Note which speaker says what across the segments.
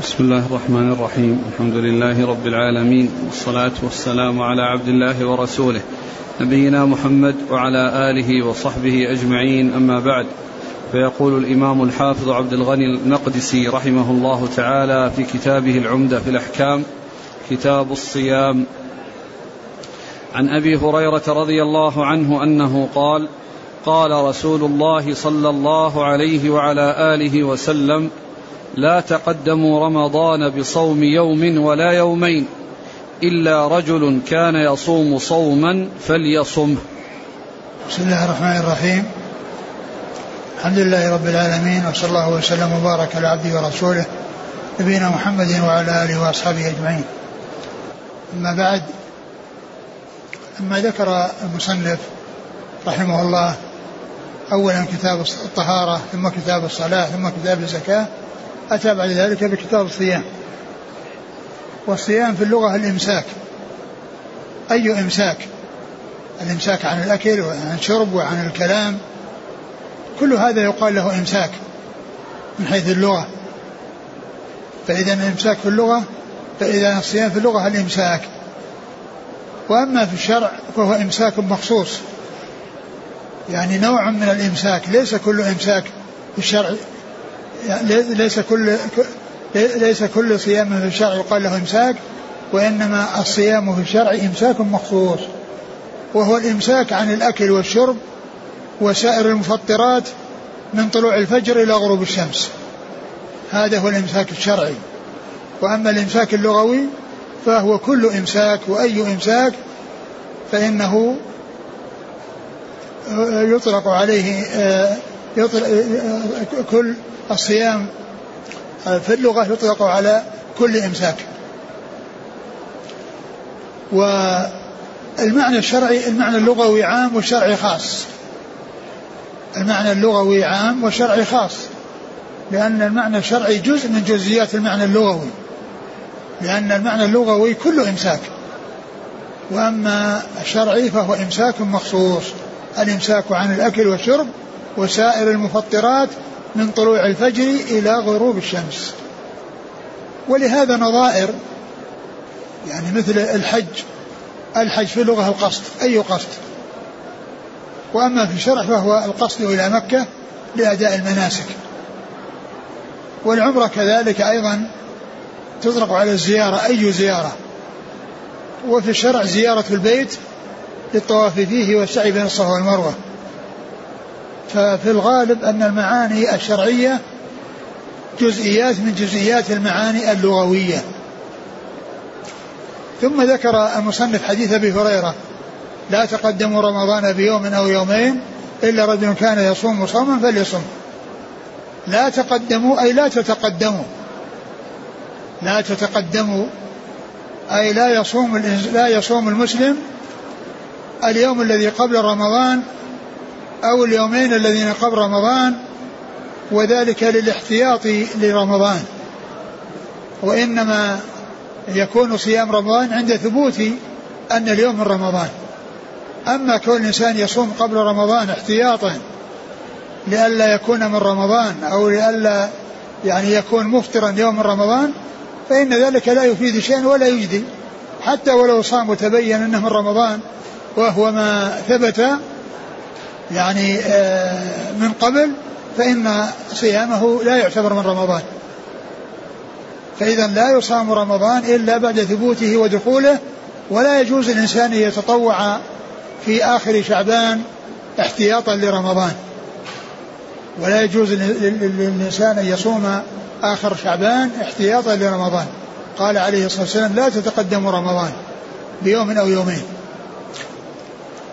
Speaker 1: بسم الله الرحمن الرحيم. الحمد لله رب العالمين والصلاة والسلام على عبد الله ورسوله نبينا محمد وعلى آله وصحبه أجمعين أما بعد. فيقول الإمام الحافظ عبد الغني المقدسي رحمه الله تعالى في كتابه العمدة في الأحكام كتاب الصيام. عن أبي هريرة رضي الله عنه أنه قال قال رسول الله صلى الله عليه وعلى آله وسلم لا تقدموا رمضان بصوم يوم ولا يومين إلا رجل كان يصوم صوما فليصمه
Speaker 2: بسم الله الرحمن الرحيم الحمد لله رب العالمين وصلى الله وسلم وبارك على عبده ورسوله نبينا محمد وعلى آله وأصحابه أجمعين. أما بعد أما ذكر المصنف رحمه الله اولا كتاب الطهارة ثم كتاب الصلاة ثم كتاب الزكاة أتى بعد ذلك بكتاب الصيام. والصيام في اللغة الإمساك. أي إمساك؟ الإمساك عن الأكل وعن الشرب وعن الكلام كل هذا يقال له إمساك من حيث اللغة فإذا الإمساك في اللغة فإذا الصيام في اللغة الإمساك وأما في الشرع فهو إمساك مخصوص يعني نوع من الإمساك ليس كل إمساك في الشرع ليس كل ليس كل صيام في الشرع يقال له إمساك وإنما الصيام في الشرع إمساك مخصوص. وهو الإمساك عن الأكل والشرب وسائر المفطرات من طلوع الفجر إلى غروب الشمس. هذا هو الإمساك الشرعي. وأما الإمساك اللغوي فهو كل إمساك وأي إمساك فإنه يطلق عليه كل الصيام في اللغة يطلق على كل إمساك. والمعنى الشرعي المعنى اللغوي عام والشرعي خاص. المعنى اللغوي عام والشرعي خاص لأن المعنى الشرعي جزء من جزئيات المعنى اللغوي. لأن المعنى اللغوي كله إمساك. وأما الشرعي فهو إمساك مخصوص. الإمساك عن الأكل والشرب وسائر المفطرات من طلوع الفجر إلى غروب الشمس. ولهذا نظائر يعني مثل الحج الحج في اللغة القصد أي قصد؟ وأما في الشرع فهو القصد إلى مكة لأداء المناسك. والعمرة كذلك أيضا تطلق على الزيارة أي زيارة؟ وفي الشرع زيارة البيت للطواف فيه والسعي بين الصفا والمروة. ففي الغالب أن المعاني الشرعية جزئيات من جزئيات المعاني اللغوية. ثم ذكر المصنف حديث أبي هريرة لا تقدموا رمضان بيوم أو يومين إلا رجل كان يصوم صوما فليصم. لا تقدموا أي لا تتقدموا. لا تتقدموا أي لا يصوم لا يصوم المسلم اليوم الذي قبل رمضان أو اليومين الذين قبل رمضان وذلك للاحتياط لرمضان. وإنما يكون صيام رمضان عند ثبوت أن اليوم من رمضان. أما كون الإنسان يصوم قبل رمضان احتياطا لئلا يكون من رمضان أو لئلا يعني يكون مفطرا يوم رمضان فإن ذلك لا يفيد شيئا ولا يجدي. حتى ولو صام وتبين أنه من رمضان وهو ما ثبت يعني آه، من قبل فإن صيامه لا يعتبر من رمضان. فإذا لا يصام رمضان إلا بعد ثبوته ودخوله ولا يجوز الإنسان أن يتطوع في آخر شعبان احتياطا لرمضان. ولا يجوز للإنسان أن يصوم آخر شعبان احتياطا لرمضان. قال عليه الصلاة والسلام لا تتقدم رمضان بيوم أو يومين.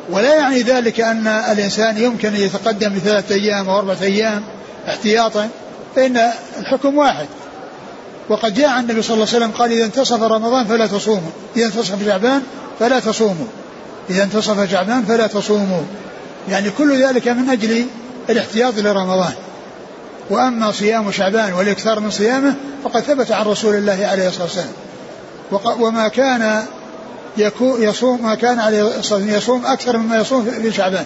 Speaker 2: ولا يعني ذلك أن الإنسان يمكن أن يتقدم بثلاثة أيام أو أربعة أيام احتياطا فإن الحكم واحد. وقد جاء عن النبي صلى الله عليه وسلم قال إذا انتصف رمضان فلا تصوموا إذا انتصف شعبان فلا تصوموا إذا انتصف شعبان فلا تصوموا. يعني كل ذلك من أجل الاحتياط لرمضان. وأما صيام شعبان والإكثار من صيامه فقد ثبت عن رسول الله عليه الصلاة والسلام. وما كان يصوم ما كان عليه يصوم أكثر مما يصوم في شعبان.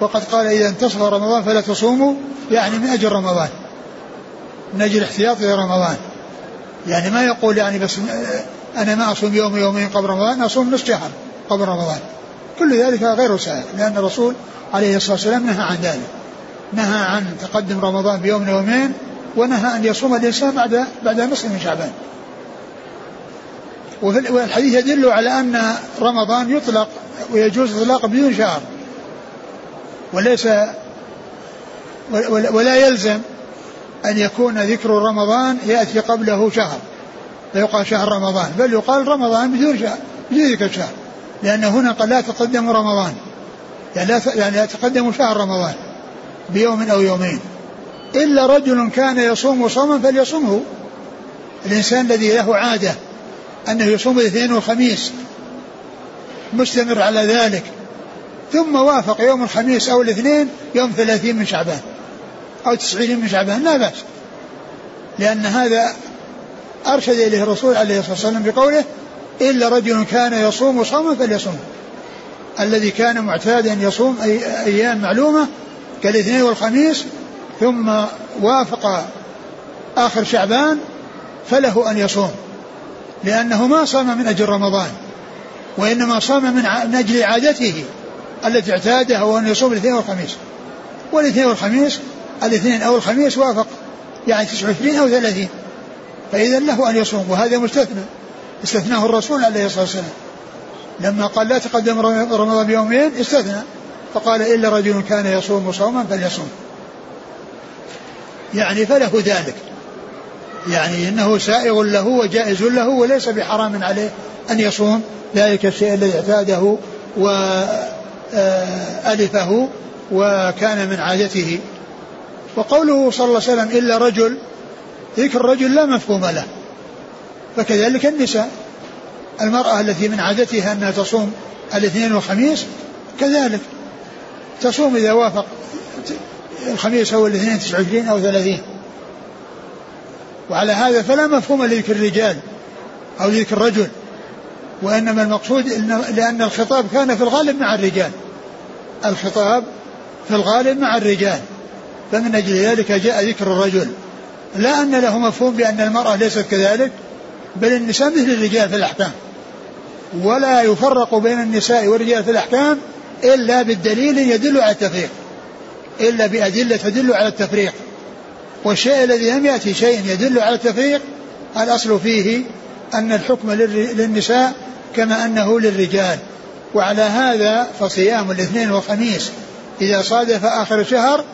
Speaker 2: وقد قال إذا انتصف رمضان فلا تصوموا يعني من أجل رمضان. من أجل احتياط لرمضان يعني ما يقول يعني بس أنا ما أصوم يوم يومين قبل رمضان أصوم نصف شهر قبل رمضان. كل ذلك غير سائغ لأن الرسول عليه الصلاة والسلام نهى عن ذلك. نهى عن تقدم رمضان بيوم يومين ونهى أن يصوم الإنسان بعد بعد نصف من شعبان. والحديث يدل على أن رمضان يطلق ويجوز إطلاق بدون شهر. وليس ولا يلزم أن يكون ذكر رمضان يأتي قبله شهر. فيقال شهر رمضان بل يقال رمضان بدون شهر بدون ذكر شهر. لأن هنا قد لا تقدم رمضان. يعني لا يعني لا يتقدم شهر رمضان بيوم أو يومين. إلا رجل كان يصوم صوما فليصومه. الإنسان الذي له عادة أنه يصوم الاثنين والخميس مستمر على ذلك. ثم وافق يوم الخميس أو الاثنين يوم ثلاثين من شعبان أو تسعين من شعبان لا بأس. لأن هذا أرشد إليه الرسول عليه الصلاة والسلام بقوله إلا رجل كان يصوم صوما فليصوم. الذي كان معتادا يصوم أي أيام معلومة كالاثنين والخميس ثم وافق آخر شعبان فله أن يصوم. لأنه ما صام من أجل رمضان وإنما صام من أجل عادته التي اعتادها هو أن يصوم الاثنين والخميس. والاثنين والخميس الاثنين أو الخميس وافق يعني 29 أو 30 فإذا له أن يصوم وهذا مستثنى استثناه الرسول عليه الصلاة والسلام. لما قال لا تقدم رمضان بيومين استثنى فقال إلا رجل كان يصوم صوما فليصوم. يعني فله ذلك. يعني إنه سائغ له وجائز له وليس بحرام عليه أن يصوم ذلك الشيء الذي اعتاده والفه وكان من عادته. وقوله صلى الله عليه وسلم إلا رجل ذكر الرجل لا مفهوم له فكذلك النساء. المرأة التي من عادتها أنها تصوم الاثنين والخميس كذلك. تصوم إذا وافق الخميس أو الاثنين 29 أو 30 وعلى هذا فلا مفهوم لذكر الرجال أو لذكر الرجل وإنما المقصود إن لأن الخطاب كان في الغالب مع الرجال. الخطاب في الغالب مع الرجال. فمن أجل ذلك جاء ذكر الرجل. لا أن له مفهوم بأن المرأة ليست كذلك بل النساء مثل الرجال في الأحكام. ولا يفرق بين النساء والرجال في الأحكام إلا بالدليل يدل على التفريق. إلا بأدلة تدل على التفريق. والشيء الذي لم يأتي شيء يدل على التفريق الأصل فيه أن الحكم للنساء كما أنه للرجال. وعلى هذا فصيام الاثنين والخميس إذا صادف آخر الشهر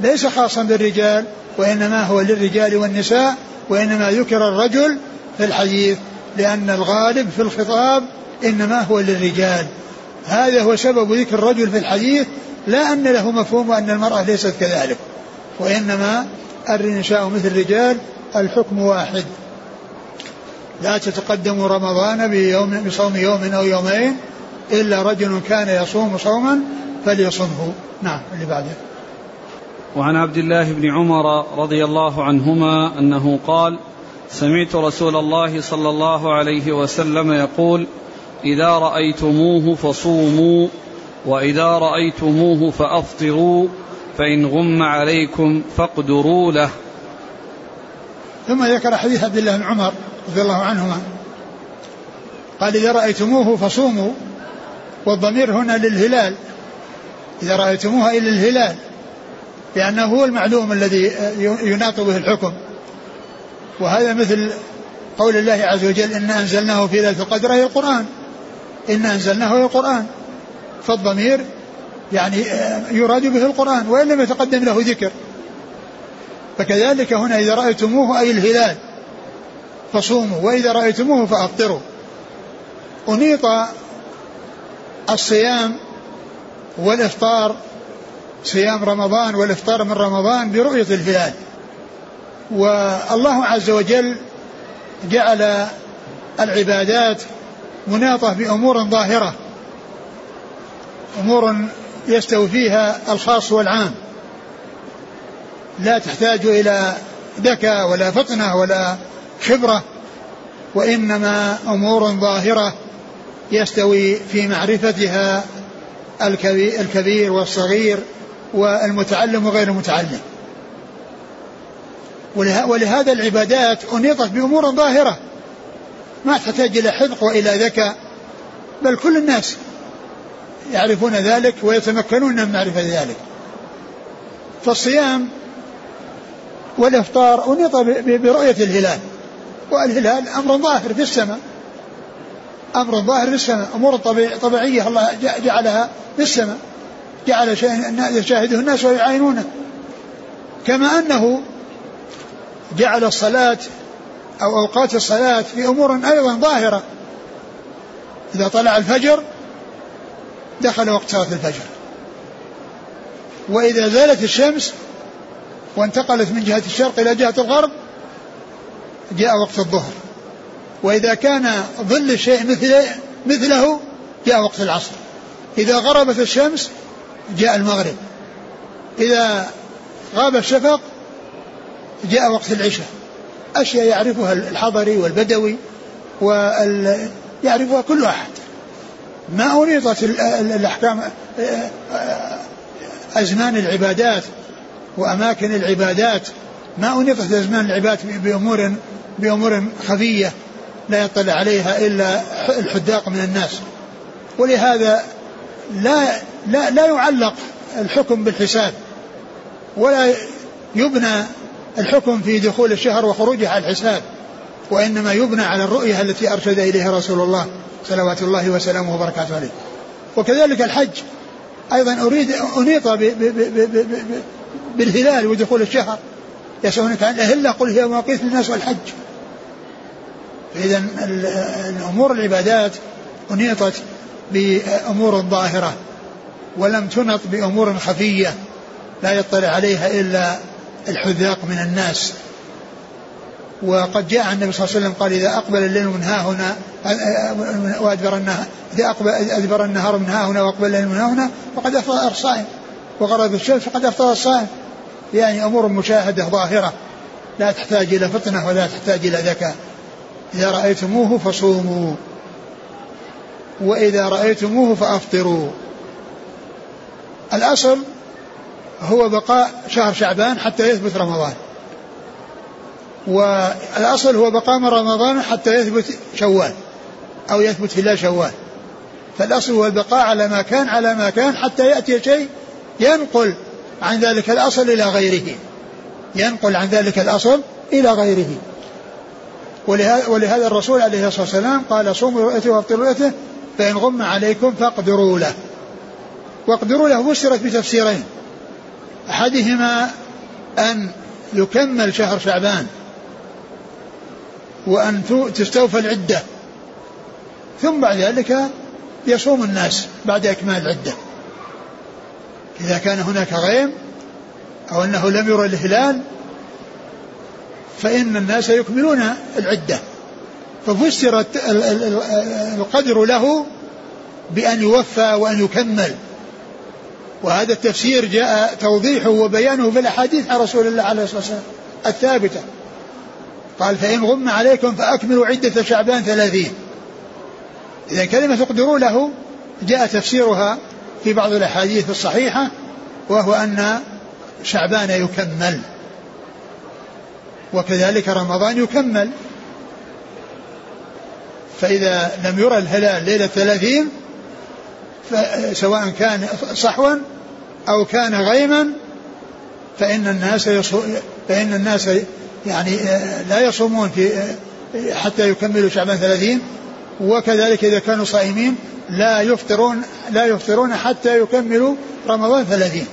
Speaker 2: ليس خاصا بالرجال وإنما هو للرجال والنساء وإنما ذكر الرجل في الحديث لأن الغالب في الخطاب إنما هو للرجال. هذا هو سبب ذكر الرجل في الحديث لا أن له مفهوم أن المرأة ليست كذلك. وإنما النساء مثل الرجال الحكم واحد. لا تتقدم رمضان بيوم بصوم يوم أو يومين إلا رجل كان يصوم صوما فليصمه. نعم اللي بعده.
Speaker 1: وعن عبد الله بن عمر رضي الله عنهما أنه قال سمعت رسول الله صلى الله عليه وسلم يقول إذا رأيتموه فصوموا وإذا رأيتموه فأفطروا فإن غم عليكم فاقدروا له.
Speaker 2: ثم ذكر حديث عبد الله بن عمر رضي الله عنهما. قال إذا رأيتموه فصوموا والضمير هنا للهلال. إذا رأيتموها إلى الهلال لأنه هو المعلوم الذي يناط به الحكم. وهذا مثل قول الله عز وجل إنا أنزلناه في ليلة القدر أي القرآن. إنا أنزلناه القرآن. فالضمير يعني يراد به القرآن وإن لم يتقدم له ذكر. فكذلك هنا إذا رأيتموه أي الهلال فصوموا وإذا رأيتموه فأفطروا. أنيط الصيام والإفطار صيام رمضان والإفطار من رمضان برؤية الهلال. والله عز وجل جعل العبادات مناطة بأمور ظاهرة أمور يستوي فيها الخاص والعام. لا تحتاج إلى ذكاء ولا فطنة ولا خبرة وإنما أمور ظاهرة يستوي في معرفتها الكبير والصغير والمتعلم وغير المتعلم. ولهذا العبادات أنيطت بأمور ظاهرة. ما تحتاج إلى حذق وإلى ذكاء بل كل الناس يعرفون ذلك ويتمكنون من معرفة ذلك. فالصيام والإفطار أنيط برؤية الهلال. والهلال أمر ظاهر في السماء. أمر ظاهر في السماء. أمور طبيعية الله جعلها في السماء. جعل شيء يشاهده الناس ويعاينونه. كما أنه جعل الصلاة أو أوقات الصلاة في أمور أيضا ظاهرة. إذا طلع الفجر دخل وقت صلاة الفجر. وإذا زالت الشمس وانتقلت من جهة الشرق إلى جهة الغرب جاء وقت الظهر. وإذا كان ظل الشيء مثل مثله جاء وقت العصر. إذا غربت الشمس جاء المغرب. إذا غاب الشفق جاء وقت العشاء. أشياء يعرفها الحضري والبدوي وال يعرفها كل أحد. ما أريطت الأحكام أزمان العبادات وأماكن العبادات. ما أنيطت أزمان العبادات بأمور بأمور خفية لا يطلع عليها إلا الحداق من الناس. ولهذا لا لا لا يعلق الحكم بالحساب ولا يبنى الحكم في دخول الشهر وخروجه على الحساب وإنما يبنى على الرؤية التي أرشد إليها رسول الله. صلوات الله وسلامه وبركاته عليه. وكذلك الحج أيضا أريد أنيط بالهلال ودخول الشهر. يسألونك عن الأهلة قل هي مواقيت للناس والحج. فإذا الأمور العبادات أنيطت بأمور ظاهرة ولم تنط بأمور خفية لا يطلع عليها إلا الحذاق من الناس. وقد جاء النبي صلى الله عليه وسلم قال إذا أقبل الليل من ها هنا وأدبر النهار إذا أقبل أدبر النهار من ها هنا وأقبل الليل من ها هنا فقد أفطر الصائم. وغرب الشمس فقد أفطر الصائم. يعني أمور مشاهدة ظاهرة. لا تحتاج إلى فطنة ولا تحتاج إلى ذكاء إذا رأيتموه فصوموا. وإذا رأيتموه فأفطروا. الأصل هو بقاء شهر شعبان حتى يثبت رمضان. والأصل هو بقاء رمضان حتى يثبت شوال أو يثبت هلال شوال. فالأصل هو البقاء على ما كان على ما كان حتى يأتي شيء ينقل عن ذلك الأصل إلى غيره. ينقل عن ذلك الأصل إلى غيره. ولهذا, الرسول عليه الصلاة والسلام قال صوموا رؤيته وافطروا رؤيته فإن غم عليكم فاقدروا له. واقدروا له فسرت بتفسيرين. أحدهما أن يكمل شهر شعبان. وأن تستوفى العدة. ثم بعد ذلك يصوم الناس بعد إكمال العدة. إذا كان هناك غيم أو أنه لم يرى الهلال فإن الناس يكملون العدة. ففسر القدر له بأن يوفى وأن يكمل. وهذا التفسير جاء توضيحه وبيانه في الأحاديث عن رسول الله عليه الصلاة والسلام الثابتة. قال فإن غم عليكم فأكملوا عدة شعبان ثلاثين. إذا كلمة اقدروا له جاء تفسيرها في بعض الأحاديث الصحيحة وهو أن شعبان يكمل. وكذلك رمضان يكمل. فإذا لم يرى الهلال ليلة ثلاثين سواء كان صحوا أو كان غيما فإن الناس فإن الناس يعني لا يصومون في حتى يكملوا شعبان ثلاثين. وكذلك إذا كانوا صائمين لا يفطرون لا يفطرون حتى يكملوا رمضان ثلاثين.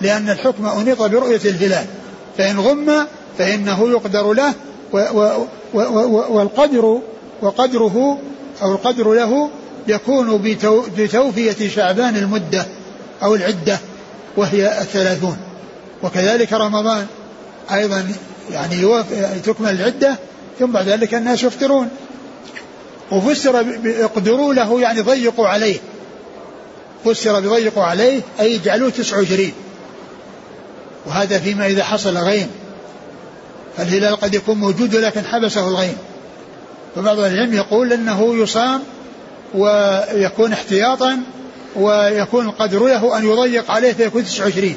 Speaker 2: لأن الحكم أنيط برؤية الهلال. فإن غم فإنه يقدر له والقدر وقدره أو القدر له يكون بتوفية شعبان المدة أو العدة وهي الثلاثون. وكذلك رمضان أيضا يعني تكمل العدة ثم بعد ذلك الناس يفطرون. وفسر اقدروا له يعني ضيقوا عليه. فسر بضيقوا عليه أي اجعلوه تسع وعشرين. وهذا فيما إذا حصل غيم. فالهلال قد يكون موجود ولكن حبسه الغيم. فبعض العلم يقول إنه يصام ويكون احتياطا ويكون القدر له أن يضيق عليه فيكون 29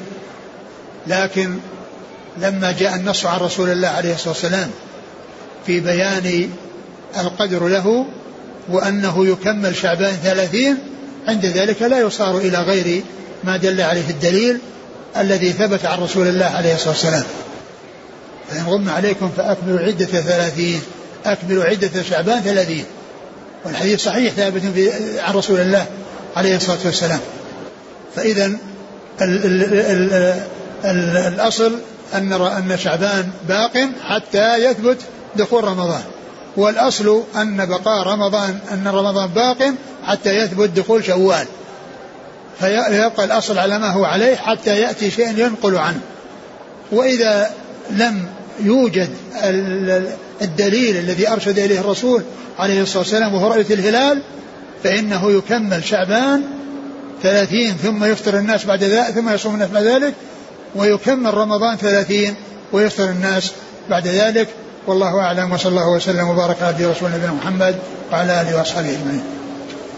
Speaker 2: لكن لما جاء النص عن رسول الله عليه الصلاة والسلام في بيان القدر له وأنه يكمل شعبان ثلاثين عند ذلك لا يصار إلى غير ما دل عليه الدليل الذي ثبت عن رسول الله عليه الصلاة والسلام. فإن غم عليكم فأكملوا عدة ثلاثين أكملوا عدة شعبان ثلاثين. والحديث صحيح ثابت عن رسول الله عليه الصلاة والسلام. فإذا ال ال ال ال الأصل أن أن شعبان باق حتى يثبت دخول رمضان. والأصل أن بقاء رمضان أن رمضان باق حتى يثبت دخول شوال. فيبقى الأصل على ما هو عليه حتى يأتي شيء ينقل عنه. وإذا لم يوجد الدليل الذي أرشد إليه الرسول عليه الصلاة والسلام وهو رؤية الهلال فإنه يكمل شعبان ثلاثين ثم يفطر الناس بعد ذلك ثم يصوم الناس بعد ذلك ويكمل رمضان ثلاثين ويفطر الناس بعد ذلك. والله أعلم وصلى الله وسلم وبارك على رسول نبينا محمد وعلى آله وأصحابه أجمعين.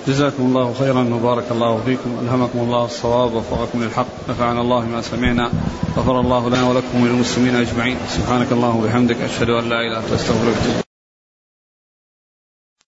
Speaker 1: جزاكم الله خيرا وبارك الله فيكم. ألهمكم الله الصواب ووفقكم للحق. نفعنا الله ما سمعنا غفر الله لنا ولكم وللمسلمين أجمعين. سبحانك اللهم وبحمدك أشهد أن لا إله إلا أنت أستغفرك